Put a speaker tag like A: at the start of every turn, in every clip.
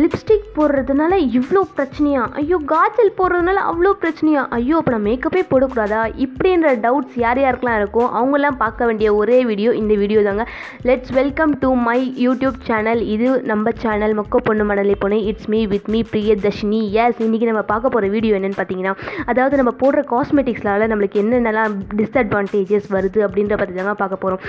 A: Lipstick போடுறதுனால இவ்வளோ பிரச்சனையா? ஐயோ காஜல் போடுறதுனால அவ்வளோ பிரச்சனையா? ஐயோ அப்போ நான் மேக்கப்பே போடக்கூடாதா? இப்படின்ற டவுட்ஸ் யார் யாருக்கெலாம் இருக்கும் அவங்கெல்லாம் பார்க்க வேண்டிய ஒரே வீடியோ இந்த வீடியோ தாங்க. Let's welcome to my YouTube channel இது நம்ம சேனல் மொக்க பொண்ணு மணலை பொண்ணு. It's me with me Priyadharshini. Yes இன்றைக்கி நம்ம பார்க்க போகிற வீடியோ என்னென்னு பார்த்தீங்கன்னா அதாவது நம்ம போடுற காஸ்மெட்டிக்ஸ்னால நம்மளுக்கு என்னென்னலாம் டிஸ்அட்வான்டேஜஸ் வருது அப்படின்ற பற்றி தாங்க பார்க்க போகிறோம்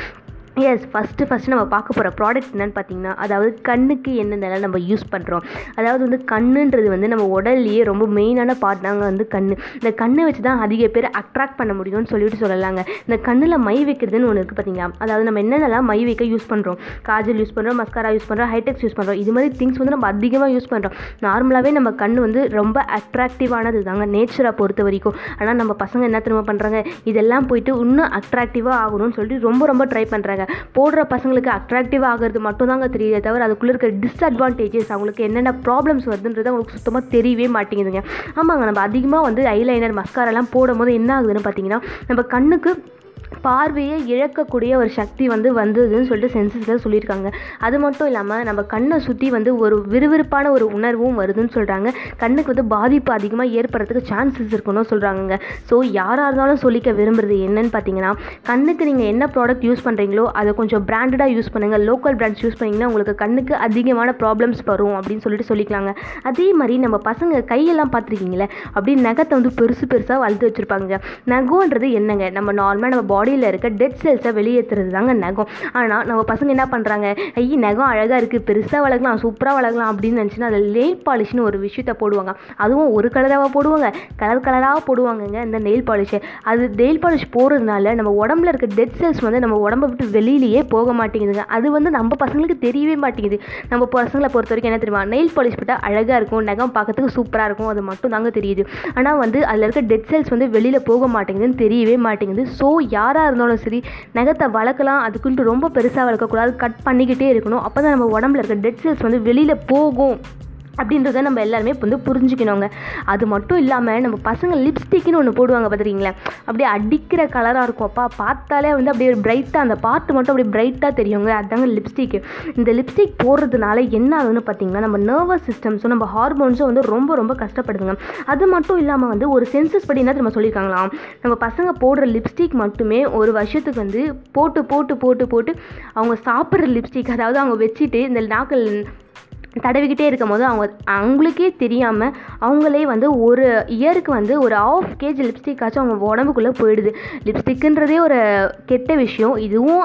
A: எஸ் ஃபஸ்ட்டு ஃபஸ்ட்டு நம்ம பார்க்க போகிற ப்ராடக்ட் என்னென்னு பார்த்தீங்கன்னா அதாவது கண்ணுக்கு என்னென்னலாம் நம்ம யூஸ் பண்ணுறோம் அதாவது வந்து கண்ணுன்றது வந்து நம்ம உடல்லையே ரொம்ப மெயினான பார்ட் தாங்க வந்து கண் இந்த கண்ணை வச்சு தான் அதிக பேர் அட்ராக்ட் பண்ண முடியும்னு சொல்லிட்டு சொல்லலாங்க. இந்த கண்ணில் மை வைக்கிறதுன்னு ஒன்று இருக்குது பார்த்தீங்களா? அதாவது நம்ம என்னென்னலாம் மை வைக்க யூஸ் பண்ணுறோம் காஜல் யூஸ் பண்ணுறோம் மஸ்காரா யூஸ் பண்ணுறோம் ஹைடெக்ஸ் யூஸ் பண்ணுறோம் இது மாதிரி திங்ஸ் வந்து நம்ம அதிகமாக யூஸ் பண்ணுறோம் நார்மலாகவே நம்ம கண் வந்து ரொம்ப அட்ராக்டிவானது தாங்க நேச்சராக பொறுத்த வரைக்கும். ஆனால் நம்ம பசங்க என்ன திரும்ப பண்ணுறாங்க இதெல்லாம் போயிட்டு இன்னும் அட்ராக்டிவாக ஆகணும்னு சொல்லிட்டு ரொம்ப ரொம்ப ட்ரை பண்ணுறாங்க போடுற பசங்களுக்கு அட்ராக்டிவ் ஆகிறது மட்டும்தாங்க தெரியுதே தவிர அதுக்குள்ளே இருக்க டிஸ்அட்வான்டேஜஸ் அவங்களுக்கு என்னென்ன ப்ராப்ளம்ஸ் வருதுன்றது அவங்களுக்கு சுத்தமாக தெரியவே மாட்டேங்குதுங்க. ஆமாங்க நம்ம அதிகமாக வந்து ஐலைனர் மஸ்காரெல்லாம் போடும்போது என்ன ஆகுதுன்னு பார்த்தீங்கன்னா நம்ம கண்ணுக்கு பார்வையை இழக்கக்கூடிய ஒரு சக்தி வந்து வந்ததுன்னு சொல்லிட்டு சென்சஸில் சொல்லியிருக்காங்க. அது மட்டும் இல்லாமல் நம்ம கண்ணை சுற்றி வந்து ஒரு விறுவிறுப்பான ஒரு உணர்வும் வருதுன்னு சொல்கிறாங்க கண்ணுக்கு வந்து பாதிப்பு அதிகமாக ஏற்படுறதுக்கு சான்சஸ் இருக்குன்னு சொல்கிறாங்க ஸோ யாராக இருந்தாலும் சொல்லிக்க விரும்புறது என்னன்னு பார்த்தீங்கன்னா கண்ணுக்கு நீங்கள் என்ன ப்ராடக்ட் யூஸ் பண்ணுறீங்களோ அதை கொஞ்சம் பிராண்டடாக யூஸ் பண்ணுங்கள் லோக்கல் பிராண்ட்ஸ் யூஸ் பண்ணிங்கன்னா உங்களுக்கு கண்ணுக்கு அதிகமான ப்ராப்ளம்ஸ் வரும் அப்படின்னு சொல்லிட்டு சொல்லிக்கலாங்க. அதே மாதிரி நம்ம பசங்க கையெல்லாம் பார்த்துருக்கீங்களே அப்படி நகத்தை வந்து பெருசு பெருசாக வளர்த்து வச்சுருப்பாங்க. நகன்றது என்னங்க? நம்ம நார்மலாக நம்ம பாடியில் இருக்க டெட் செல்ஸை வெளியேற்றுறது தாங்க நகம். ஆனால் நம்ம பசங்க என்ன பண்ணுறாங்க ஐய் நகம் அழகாக இருக்குது பெருசாக வளர்க்கலாம் சூப்பராக வளர்க்கலாம் அப்படின்னு நினச்சின்னா அதில் நெயில் பாலிஷ்னு ஒரு விஷயத்த போடுவாங்க. அதுவும் ஒரு கலராக போடுவாங்க. கலர் கலராக போடுவாங்கங்க இந்த நெயில் பாலிஷ் அது நெயில் பாலிஷ் போடுறதுனால நம்ம உடம்புல இருக்க டெட் செல்ஸ் வந்து நம்ம உடம்ப விட்டு வெளியிலேயே போக மாட்டேங்குதுங்க. அது வந்து நம்ம பசங்களுக்கு தெரியவே மாட்டேங்குது. நம்ம பசங்களை பொறுத்த வரைக்கும் என்ன தெரியுமா? நெயில் பாலிஷ் போட்டால் அழகாக இருக்கும் நகம் பார்க்கறதுக்கு சூப்பராக இருக்கும் அது மட்டும் தாங்க தெரியுது. ஆனால் வந்து அதில் இருக்க டெட் செல்ஸ் வந்து வெளியில் போக மாட்டேங்குதுன்னு தெரியவே மாட்டேங்குது. ஸோ யார் யாராக இருந்தாலும் சரி நகத்தை வளர்க்கலாம் அதுக்குன்ட்டு ரொம்ப பெருசாக வளர்க்கக்கூடாது. கட் பண்ணிக்கிட்டே இருக்கணும். அப்போ தான் நம்ம உடம்புல இருக்க டெட் செல்ஸ் வந்து வெளியில் போகும். அப்படின்றத நம்ம எல்லாருமே வந்து புரிஞ்சுக்கணுங்க. அது மட்டும் இல்லாமல் நம்ம பசங்க லிப்ஸ்டிக்னு ஒன்று போடுவாங்க பார்த்துருக்கீங்களா அப்படியே அடிக்கிற கலராக இருக்கும். அப்பா பார்த்தாலே வந்து அப்படியே பிரைட்டாக அந்த பார்ட்டு மட்டும் அப்படியே பிரைட்டாக தெரியுங்க. அதுதாங்க லிப்ஸ்டிக் இந்த லிப்ஸ்டிக் போடுறதுனால என்ன ஆகுதுன்னு பார்த்தீங்கன்னா நம்ம நர்வஸ் சிஸ்டம்ஸும் நம்ம ஹார்மோன்ஸும் வந்து ரொம்ப ரொம்ப கஷ்டப்படுதுங்க. அது மட்டும் இல்லாமல் வந்து ஒரு சென்சஸ் படி என்ன நம்ம சொல்லியிருக்காங்களாம்? நம்ம பசங்க போடுற லிப்ஸ்டிக் மட்டுமே ஒரு வருஷத்துக்கு வந்து போட்டு போட்டு போட்டு போட்டு அவங்க சாப்பிட்ற லிப்ஸ்டிக் அதாவது அவங்க வச்சுட்டு இந்த நாக்கள் தடவிக்கிட்டே இருக்கும் போது அவங்க அவங்களுக்கே தெரியாமல் அவங்களே வந்து ஒரு இயருக்கு வந்து ஒரு ஆஃப் கேஜி லிப்ஸ்டிக்காச்சும் அவங்க உடம்புக்குள்ளே போயிடுது. லிப்ஸ்டிக்குன்றதே ஒரு கெட்ட விஷயம். இதுவும்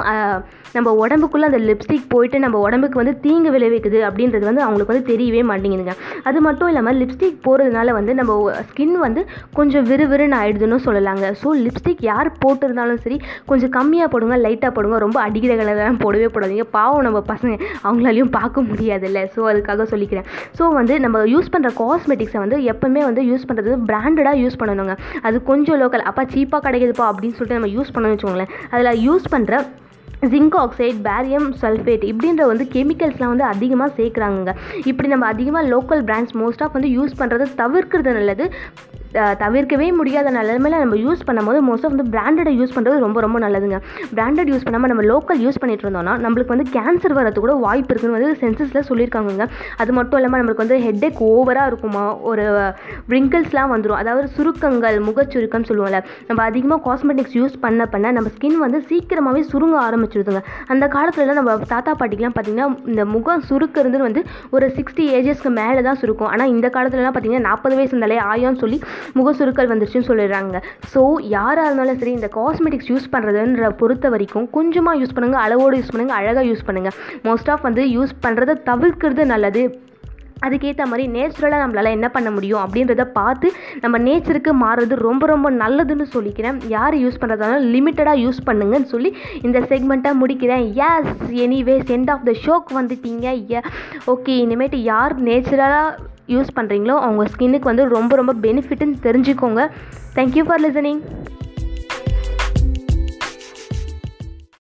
A: நம்ம உடம்புக்குள்ளே அந்த லிப்ஸ்டிக் போயிட்டு நம்ம உடம்புக்கு வந்து தீங்கு விளைவிக்குது அப்படின்றது வந்து அவங்களுக்கு வந்து தெரியவே மாட்டேங்குதுங்க. அது மட்டும் இல்லாமல் லிப்ஸ்டிக் போடுறதுனால வந்து நம்ம ஸ்கின் வந்து கொஞ்சம் விறுவிறுன்னு ஆயிடுதுன்னு சொல்லலாங்க. ஸோ லிப்ஸ்டிக் யார் போட்டிருந்தாலும் சரி கொஞ்சம் கம்மியாக போடுங்க லைட்டாக போடுங்க ரொம்ப அடிக்கிற கலர்லாம் போடவே போடாதீங்க. பாவம் நம்ம பசங்க அவங்களாலையும் பார்க்க முடியாதுல்ல. ஸோ அதுக்காக சொல்லிக்கிறேன். ஸோ வந்து நம்ம யூஸ் பண்ணுற காஸ்மெட்டிக்ஸை வந்து எப்போவுமே வந்து யூஸ் பண்ணுறது பிராண்டடாக யூஸ் பண்ணணுங்க. அது கொஞ்சம் லோக்கல் அப்போ சீப்பாக கிடைக்குதுப்பா அப்படின்னு சொல்லிட்டு நம்ம யூஸ் பண்ணணும்னு வச்சுக்கோங்களேன். அதில் யூஸ் பண்ணுற ஜிங்க் ஆக்சைடு பேரியம் சல்ஃபேட் இப்படின்ற வந்து கெமிக்கல்ஸ்லாம் வந்து அதிகமாக சேர்க்குறாங்க இப்படி நம்ம அதிகமாக லோக்கல் பிராண்ட்ஸ் மோஸ்ட் ஆஃப் வந்து யூஸ் பண்ணுறது தவிர்க்கிறது நல்லது. தவிர்க்கவே முடியாத நிலைமையில நம்ம யூஸ் பண்ணும்போது மோஸ்ட் ஆஃப் வந்து பிராண்டடை யூஸ் பண்ணுறது ரொம்ப ரொம்ப நல்லதுங்க. பிராண்டட் யூஸ் பண்ணாமல் நம்ம லோக்கல் யூஸ் பண்ணிட்டு இருந்தோம்னா நம்மளுக்கு வந்து கேன்சர் வரது கூட வாய்ப்பு இருக்குன்னு வந்து சென்சஸில் சொல்லியிருக்காங்கங்க. அது மட்டும் இல்லாமல் நம்மளுக்கு வந்து ஹெட் ஏக் ஓவராக இருக்குமா? ஒரு ரிங்கிள்ஸ்லாம் வந்துடும் அதாவது சுருக்கங்கள் முகச்சுருக்கம் சொல்லுவோம்ல நம்ம அதிகமாக காஸ்மெட்டிக்ஸ் யூஸ் பண்ண பண்ண நம்ம ஸ்கின் வந்து சீக்கிரமாகவே சுருங்க ஆரம்பிச்சிருதுங்க. அந்த காலத்துலலாம் நம்ம தாத்தா பாட்டிக்கெலாம் பார்த்திங்கன்னா இந்த முகம் சுருக்கிறது வந்து ஒரு சிக்ஸ்டி ஏஜஸ்க்கு மேலே தான் சுருக்கும். ஆனால் இந்த காலத்துலலாம் பார்த்திங்கன்னா நாற்பது வயசு இருந்தாலே ஆயோன்னு சொல்லி முக சுருக்கல் வந்துருச்சுன்னு சொல்லிடுறாங்க. ஸோ யாராக இருந்தாலும் சரி இந்த காஸ்மெட்டிக்ஸ் யூஸ் பண்ணுறதுன்ற பொறுத்த வரைக்கும் கொஞ்சமாக யூஸ் பண்ணுங்கள் அளவோடு யூஸ் பண்ணுங்கள் அழகாக யூஸ் பண்ணுங்கள் மோஸ்ட் ஆஃப் வந்து யூஸ் பண்ணுறதை தவிர்க்கிறது நல்லது. அதுக்கேற்ற மாதிரி நேச்சுரலாக நம்மளால் என்ன பண்ண முடியும் அப்படின்றத பார்த்து நம்ம நேச்சருக்கு மாறுறது ரொம்ப ரொம்ப நல்லதுன்னு சொல்லிக்கிறேன். யார் யூஸ் பண்ணுறதாலும் லிமிட்டடாக யூஸ் பண்ணுங்கன்னு சொல்லி இந்த செக்மெண்ட்டை முடிக்கிறேன். Yes anyways end of the ஷோக்கு வந்துட்டீங்க. ஏ ஓகே இனிமேட்டு யார் நேச்சுரலாக யூஸ் பண்ணுறீங்களோ அவங்க ஸ்கின்னுக்கு வந்து ரொம்ப ரொம்ப பெனிஃபிட்டுன்னு தெரிஞ்சுக்கோங்க. Thank you for listening